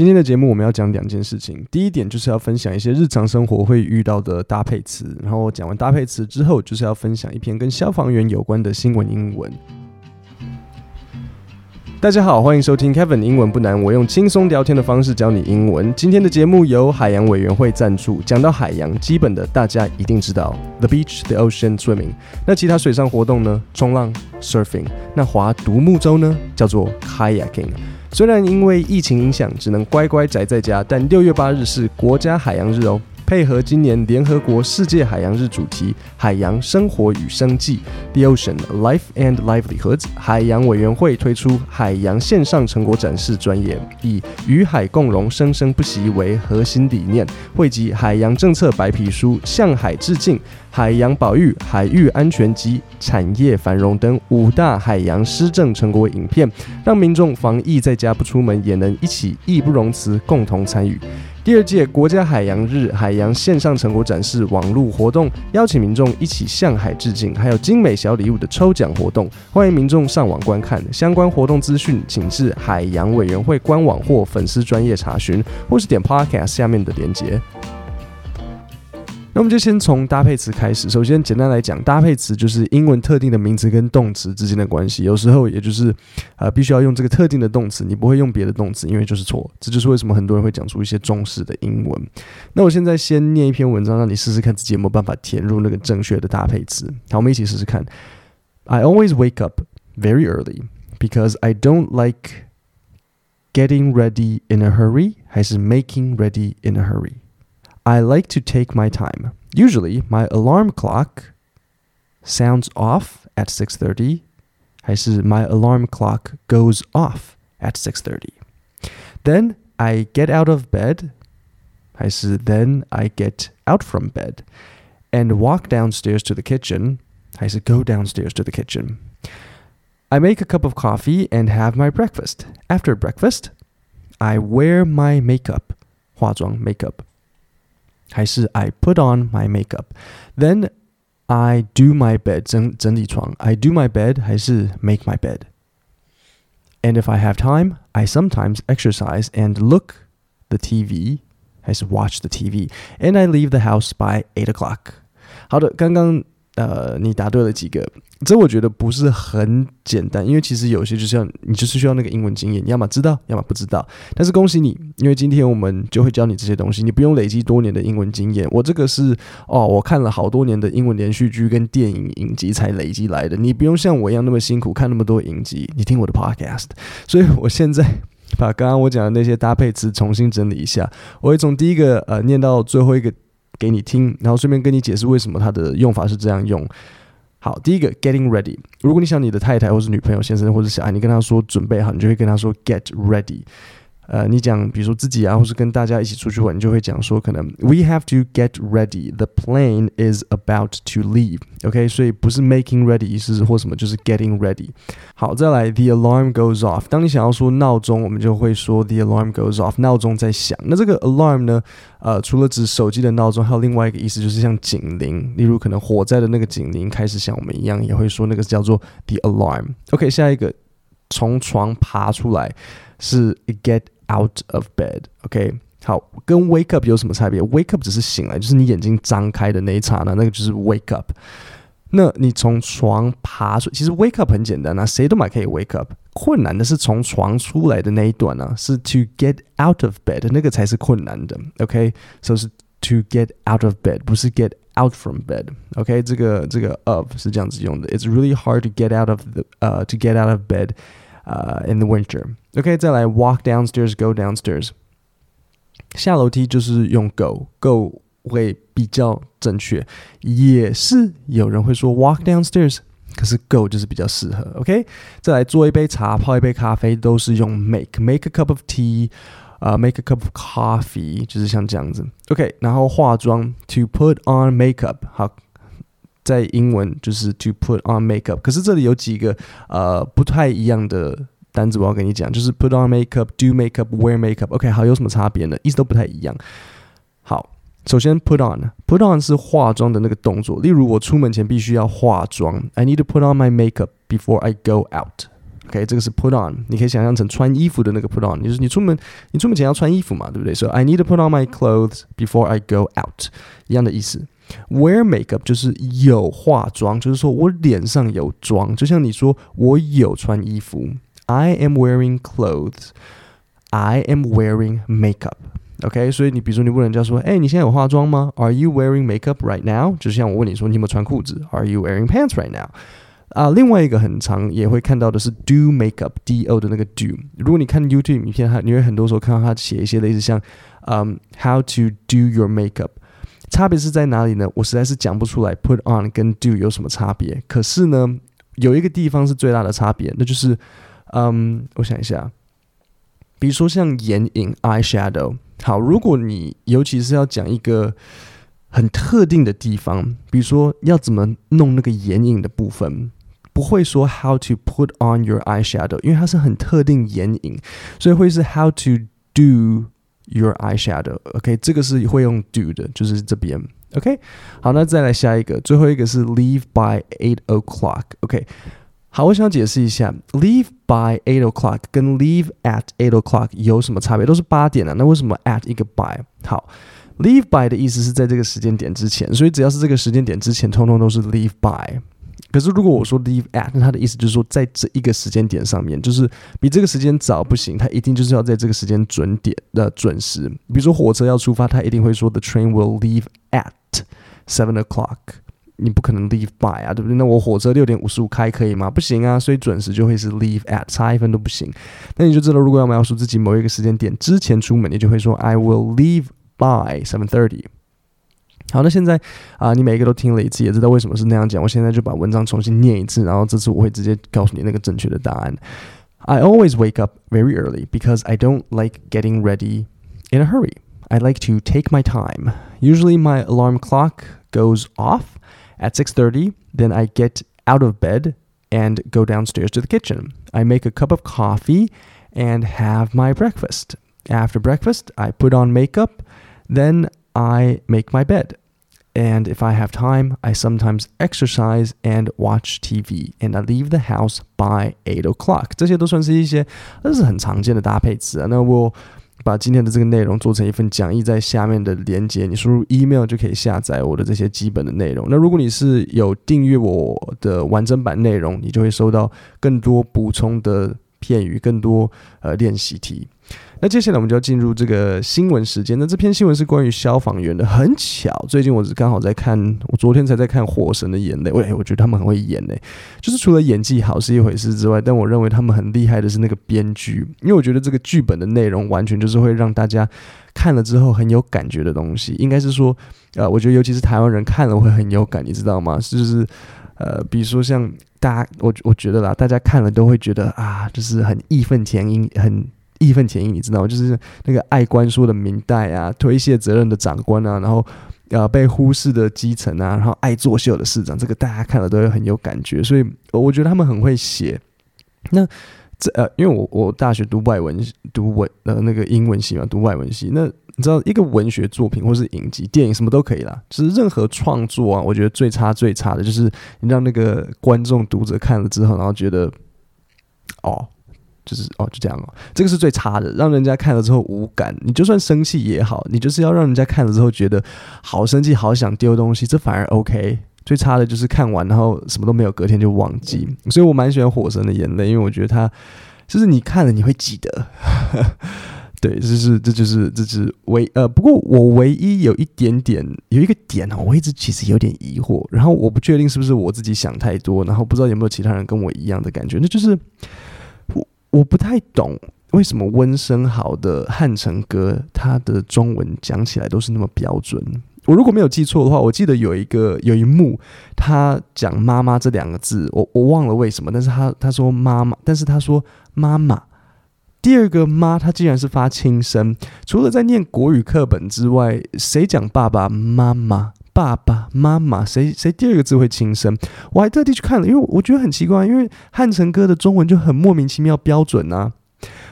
今天的节目我们要讲两件事情，第一点就是要分享一些日常生活会遇到的搭配词，然后讲完搭配词之后，就是要分享一篇跟消防员有关的新闻英文。大家好，欢迎收听 Kevin 英文不难，我用轻松聊天的方式教你英文。今天的节目由海洋委员会赞助。讲到海洋，基本的大家一定知道，the beach, the ocean, swimming。那其他水上活动呢？冲浪，surfing。那划独木舟呢？叫做 kayaking。虽然因为疫情影响，只能乖乖宅在家，但六月八日是国家海洋日哦。配合今年联合国世界海洋日主题“海洋生活与生计 ”（The Ocean Life and Livelihoods），海洋委员会推出海洋线上成果展示专页，以“与海共荣，生生不息”为核心理念，汇集海洋政策白皮书、向海致敬、海洋保育、海域安全及产业繁荣等五大海洋施政成果影片，让民众防疫在家不出门，也能一起义不容辞，共同参与。第二届国家海洋日海洋线上成果展示网路活动，邀请民众一起向海致敬，还有精美小礼物的抽奖活动，欢迎民众上网观看相关活动资讯，请至海洋委员会官网或粉丝专业查询，或是点 Podcast 下面的连结。那我们就先从搭配词开始。首先，简单来讲，搭配词就是英文特定的名词跟动词之间的关系。有时候，也就是呃，必须要用这个特定的动词，你不会用别的动词，因为就是错。这就是为什么很多人会讲出一些中式的英文。那我现在先念一篇文章，让你试试看自己有没有办法填入那个正确的搭配词。好，我们一起试试看。I always wake up very early because I don't like getting ready in a hurry，还是 making ready in a hurry？hurry？I like to take my time. Usually, my alarm clock sounds off at 6:30. 还是 my alarm clock goes off at 6:30. Then I get out of bed. 还是 then I get out from bed and walk downstairs to the kitchen. 还是 go downstairs to the kitchen. I make a cup of coffee and have my breakfast. After breakfast, I wear my makeup. 化妆 makeup. 还是 I put on my makeup, then I do my bed 整整理床，I do my bed 还是 make my bed。And if I have time, I sometimes exercise and look the TV 还是 watch the TV, and I leave the house by eight o'clock。好的，刚刚。 呃，你答对了几个？这我觉得不是很简单，因为其实有些就像你就是需要那个英文经验，你要么知道，要么不知道。但是恭喜你，因为今天我们就会教你这些东西，你不用累积多年的英文经验。我这个是哦，我看了好多年的英文连续剧跟电影影集才累积来的。你不用像我一样那么辛苦看那么多影集，你听我的 podcast。所以我现在把刚刚我讲的那些搭配词重新整理一下，我会从第一个呃念到最后一个。给你听，然后顺便跟你解释为什么它的用法是这样用。好，第一个 getting ready，如果你想你的太太或是女朋友、先生或者小孩，你跟他说准备好，你就会跟他说 get ready。呃，你讲，比如说自己啊，或是跟大家一起出去玩，你就会讲说，可能 We have to get ready. The plane is about to leave. OK，所以不是 making ready 是或什么，就是 getting ready。好，再来，The alarm goes off。当你想要说闹钟，我们就会说 The alarm goes off，闹钟在响。那这个 alarm 呢？呃，除了指手机的闹钟，还有另外一个意思，就是像警铃，例如可能火灾的那个警铃开始响，我们一样也会说那个叫做 the alarm。OK，下一个，从床爬出来是 get。Out of bed, OK，好，跟 wake up 有什么差别？Wake up 只是醒来，就是你眼睛张开的那一刹那，那个就是 wake up。那你从床爬出，其实 wake up 很简单啊，谁都嘛可以 wake up。困难的是从床出来的那一段呢、啊，是 to get out of bed，那个才是困难的。OK，so、okay? 是 to get out of bed，不是 get out from bed。OK，这个这个 of 是这样子用的。It's really hard to get out of the 呃、uh, to get out of bed。 呃、uh,，in the winter。OK，再来 walk downstairs，go downstairs。下楼梯就是用 go，go 会比较正确。也是有人会说 walk downstairs，可是 go 就是比较适合。OK，再来做一杯茶，泡一杯咖啡都是用 make，make a cup of tea，呃、uh,，make a cup of coffee，就是像这样子。OK，然后化妆 to put on makeup，好。 在英文就是 to put on makeup，可是这里有几个呃不太一样的单字，我要跟你讲，就是 put on makeup、do makeup、wear makeup。OK，好，有什么差别呢？意思都不太一样。好，首先 put on，put on 是化妆的那个动作，例如我出门前必须要化妆，I need to put on my makeup before I go out。OK，这个是 put on，你可以想象成穿衣服的那个 put on，就是你出门你出门前要穿衣服嘛，对不对？所以 I need to put on my clothes before I go out，一样的意思。Wear makeup 就是有化妆，就是说我脸上有妆，就像你说我有穿衣服。I am wearing clothes. I am wearing makeup. OK，所以你比如说你问人家说，哎，你现在有化妆吗？Are you wearing makeup right now？就像我问你说，你有没有穿裤子？Are you wearing pants right now？啊，另外一个很常也会看到的是 do makeup，D O 的那个 do。如果你看 YouTube 影片，他你会很多时候看到他写一些类似像，嗯，how to do your makeup， 差别是在哪里呢？我实在是讲不出来 put on 跟 do 有什么差别。可是呢，有一个地方是最大的差别，那就是，嗯，我想一下，比如说像眼影 eyeshadow。好，如果你尤其是要讲一个。很特定的地方，比如说要怎么弄那个眼影的部分，不会说 how to put on your eyeshadow，因为它是很特定眼影，所以会是 how to do your eyeshadow。OK，这个是会用 do 的，就是这边。OK，好，那再来下一个，最后一个是 leave by eight o'clock。OK，好，我想解释一下，leave by eight o'clock 跟 leave at eight o'clock 有什么差别？都是八点啊，那为什么 at 一个 by？好。Leave by 的意思是在这个时间点之前，所以只要是这个时间点之前，通通都是 leave by。可是如果我说 leave at，那它的意思就是说在这一个时间点上面，就是比这个时间早不行，它一定就是要在这个时间准点的准时。比如说火车要出发，它一定会说 the train will leave at seven o'clock。你不可能 leave by 啊，对不对？那我火车六点五十五开可以吗？不行啊，所以准时就会是 leave at，差一分都不行。那你就知道，如果要描述自己某一个时间点之前出门，你就会说 I will leave。By seven thirty。好，那现在啊、呃，你每一个都听了一次，也知道为什么是那样讲。我现在就把文章重新念一次，然后这次我会直接告诉你那个正确的答案。I always wake up very early because I don't like getting ready in a hurry. I like to take my time. Usually my alarm clock goes off at six thirty. Then I get out of bed and go downstairs to the kitchen. I make a cup of coffee and have my breakfast. After breakfast, I put on makeup. Then I make my bed. And if I have time, I sometimes exercise and watch TV. And I leave the house by eight o'clock. 这些都算是一些，这是很常见的搭配词啊。那我把今天的这个内容做成一份讲义，在下面的连接，你输入 email 就可以下载我的这些基本的内容。那如果你是有订阅我的完整版内容，你就会收到更多补充的片语，更多呃练习题。那接下来我们就要进入这个新闻时间。那这篇新闻是关于消防员的。很巧，最近我是刚好在看，我昨天才在看《火神的眼泪》。喂，我觉得他们很会演呢。就是除了演技好是一回事之外，但我认为他们很厉害的是那个编剧，因为我觉得这个剧本的内容完全就是会让大家看了之后很有感觉的东西。应该是说，呃，我觉得尤其是台湾人看了会很有感，你知道吗？就是呃，比如说像大家，我我觉得啦，大家看了都会觉得啊，就是很义愤填膺，很。义愤填膺，你知道吗？就是那个爱关说的明代啊，推卸责任的长官啊，然后呃被忽视的基层啊，然后爱作秀的市长，这个大家看了都会很有感觉，所以我觉得他们很会写。那这呃，因为我我大学读外文，读文呃那个英文系嘛，读外文系。那你知道一个文学作品或是影集、电影什么都可以啦，就是任何创作啊，我觉得最差最差的就是你让那个观众读者看了之后，然后觉得哦。就是哦，就这样哦，这个是最差的，让人家看了之后无感。你就算生气也好，你就是要让人家看了之后觉得好生气，好想丢东西，这反而 OK。最差的就是看完然后什么都没有，隔天就忘记。所以我蛮喜欢《火神的眼泪》，因为我觉得它就是你看了你会记得。对，这是这就是这是唯呃，不过我唯一有一点点有一个点哦，我一直其实有点疑惑，然后我不确定是不是我自己想太多，然后不知道有没有其他人跟我一样的感觉，那就是。我不太懂为什么温昇豪的汉城歌，他的中文讲起来都是那么标准。我如果没有记错的话，我记得有一个有一幕，他讲“妈妈”这两个字，我我忘了为什么，但是他他说“妈妈”，但是他说“妈妈”，第二个“妈”他竟然是发轻声。除了在念国语课本之外，谁讲爸爸妈妈？爸爸妈妈，谁谁第二个字会轻声？我还特地去看了，因为我觉得很奇怪，因为汉城哥的中文就很莫名其妙标准啊，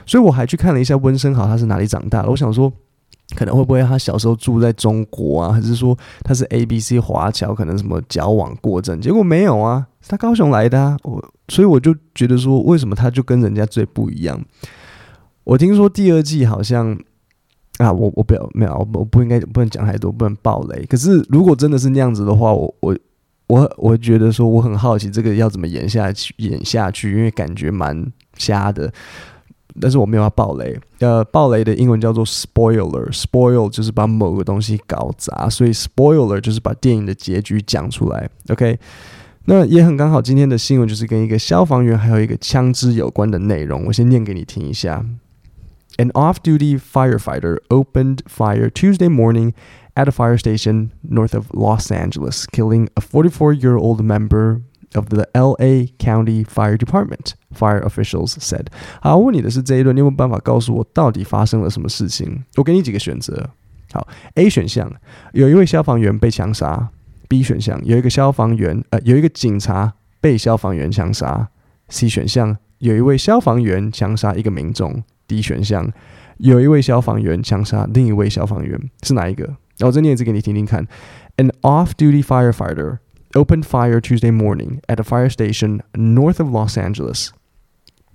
所以我还去看了一下温昇豪他是哪里长大的。我想说，可能会不会他小时候住在中国啊，还是说他是 A B C 华侨，可能什么矫枉过正？结果没有啊，他高雄来的啊。我所以我就觉得说，为什么他就跟人家最不一样？我听说第二季好像啊，我我不要没有，我不应该不能讲太多，不能爆雷。可是如果真的是那样子的话，我我我我觉得说我很好奇这个要怎么演下去，演下去，因为感觉蛮瞎的。但是我没有要爆雷，呃，爆雷的英文叫做 spoiler，spoil 就是把某个东西搞砸，所以 spoiler 就是把电影的结局讲出来。OK，那也很刚好，今天的新闻就是跟一个消防员还有一个枪支有关的内容，我先念给你听一下。An off-duty firefighter opened fire Tuesday morning at a fire station north of Los Angeles, killing a 44-year-old member of the L.A. County Fire Department, fire officials said. 好，问你的是这一段，你有没有办法告诉我到底发生了什么事情？我给你几个选择。好，A 选项有一位消防员被枪杀；B 选项有一个消防员呃有一个警察被消防员枪杀；C 选项有一位消防员枪杀一个民众 ；D 选项有一位消防员枪杀另一位消防员，是哪一个？然后我再念一次给你听听看。An off-duty firefighter opened fire Tuesday morning at a fire station north of Los Angeles,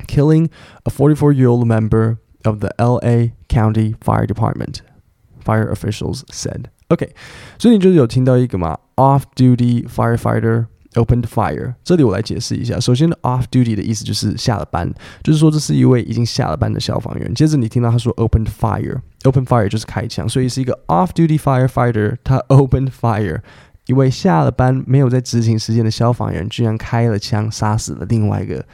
killing a 44 year old member of the LA County Fire Department, fire officials said. OK，所以你就是有听到一个嘛，off-duty firefighter opened fire。这里我来解释一下。首先，off-duty 的意思就是下了班，就是说这是一位已经下了班的消防员。接着你听到他说 opened fire，open fire 就是开枪，所以是一个 off-duty firefighter，他 opened fire。一位下了班没有在执勤时间的消防员，居然开了枪，杀死了另外一个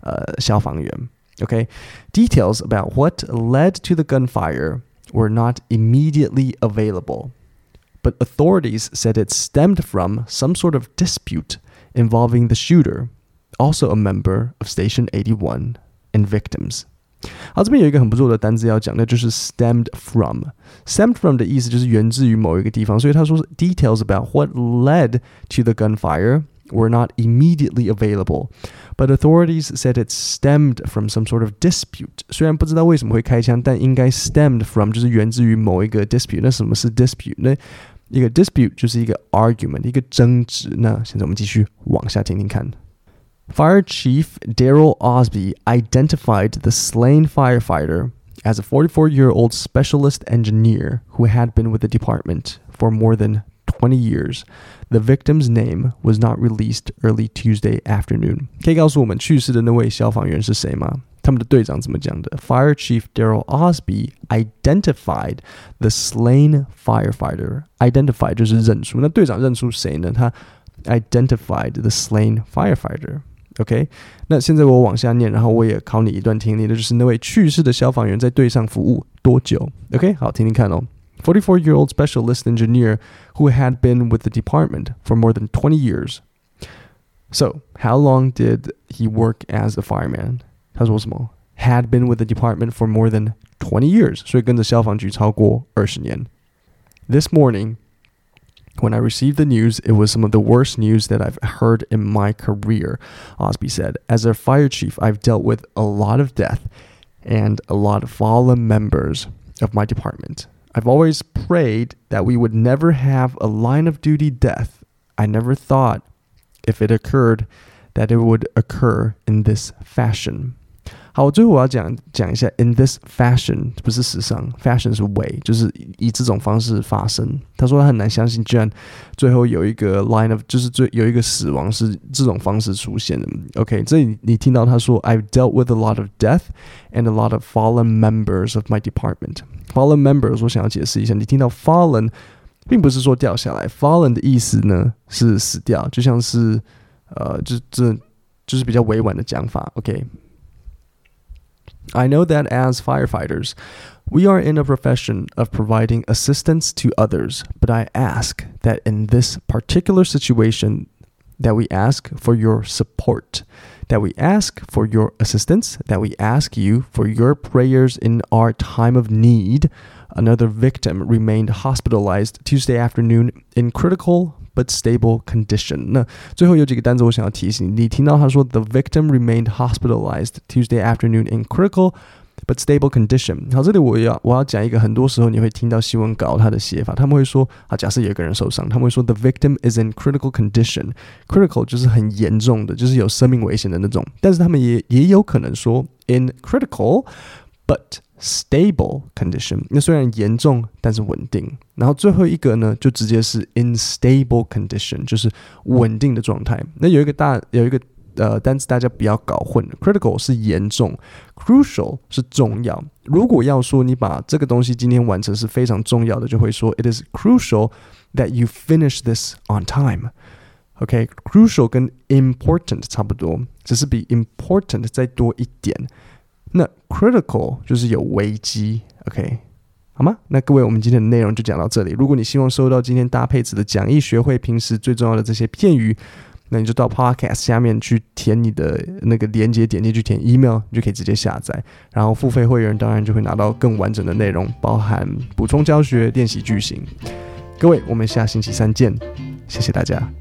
呃消防员。OK，details、okay? about what led to the gunfire were not immediately available, but authorities said it stemmed from some sort of dispute involving the shooter, also a member of Station 81, and victims. 好，这边有一个很不错的单字要讲，那就是 stemmed from。stemmed from 的意思就是源自于某一个地方，所以他说是 details about what led to the gunfire were not immediately available, but authorities said it stemmed from some sort of dispute。虽然不知道为什么会开枪，但应该 stemmed from 就是源自于某一个 dispute。那什么是 dispute？那 一个 dispute 就是一个 argument，一个争执。那现在我们继续往下听听看。Fire Chief Daryl Osby identified the slain firefighter as a 44 year old specialist engineer who had been with the department for more than 20 years. The victim's name was not released early Tuesday afternoon. 可以告诉我们去世的那位消防员是谁吗？ 他们的队长怎么讲的？Fire Chief Daryl Osby identified the slain firefighter. Identified 就是认出，那队长认出谁呢？他 identified the slain firefighter. OK，那现在我往下念，然后我也考你一段听力，那就是那位去世的消防员在队上服务多久？OK，好，听听看哦。Forty-four-year-old specialist engineer who had been with the department for more than twenty years. So, how long did he work as a fireman？ 他说什么？Had been with the department for more than twenty years，所以跟着消防局超过二十年。This morning. When I received the news, it was some of the worst news that I've heard in my career, Osby said. As a fire chief, I've dealt with a lot of death and a lot of fallen members of my department. I've always prayed that we would never have a line of duty death. I never thought, if it occurred, that it would occur in this fashion. 好，最后我要讲讲一下，in this fashion 不是时尚，fashion 是 way，就是以这种方式发生。他说他很难相信，居然最后有一个 line of，就是最有一个死亡是这种方式出现的。OK，这里你听到他说，I've dealt with a lot of death and a lot of fallen members of my department. Fallen members，我想要解释一下，你听到 fallen，并不是说掉下来，fallen 的意思呢是死掉，就像是呃，就这就是比较委婉的讲法。OK。I know that as firefighters, we are in a profession of providing assistance to others, but I ask that in this particular situation that we ask for your support, that we ask for your assistance, that we ask you for your prayers in our time of need. Another victim remained hospitalized Tuesday afternoon in critical but stable condition。那最后有几个单词我想要提醒你，听到他说 the victim remained hospitalized Tuesday afternoon in critical but stable condition。好，这里我要我要讲一个，很多时候你会听到新闻稿它的写法，他们会说啊，假设有一个人受伤，他们会说 the victim is in critical condition。critical 就是很严重的，就是有生命危险的那种，但是他们也也有可能说 in critical but stable condition。那虽然严重，但是稳定。然后最后一个呢，就直接是 in stable condition，就是稳定的状态。那有一个大有一个。呃，单词大家不要搞混了。Critical 是严重，Crucial 是重要。如果要说你把这个东西今天完成是非常重要的，就会说 It is crucial that you finish this on time。OK，Crucial 跟 Important 差不多，只是比 Important 再多一点。 那 Critical 就是有危机。OK，好吗？那各位，我们今天的内容就讲到这里。如果你希望收到今天搭配子的讲义，学会平时最重要的这些片语。那你就到 Podcast 下面去填你的那个链接，点进去填 email，你就可以直接下载。然后付费会员当然就会拿到更完整的内容，包含补充教学、练习句型。各位，我们下星期三见，谢谢大家。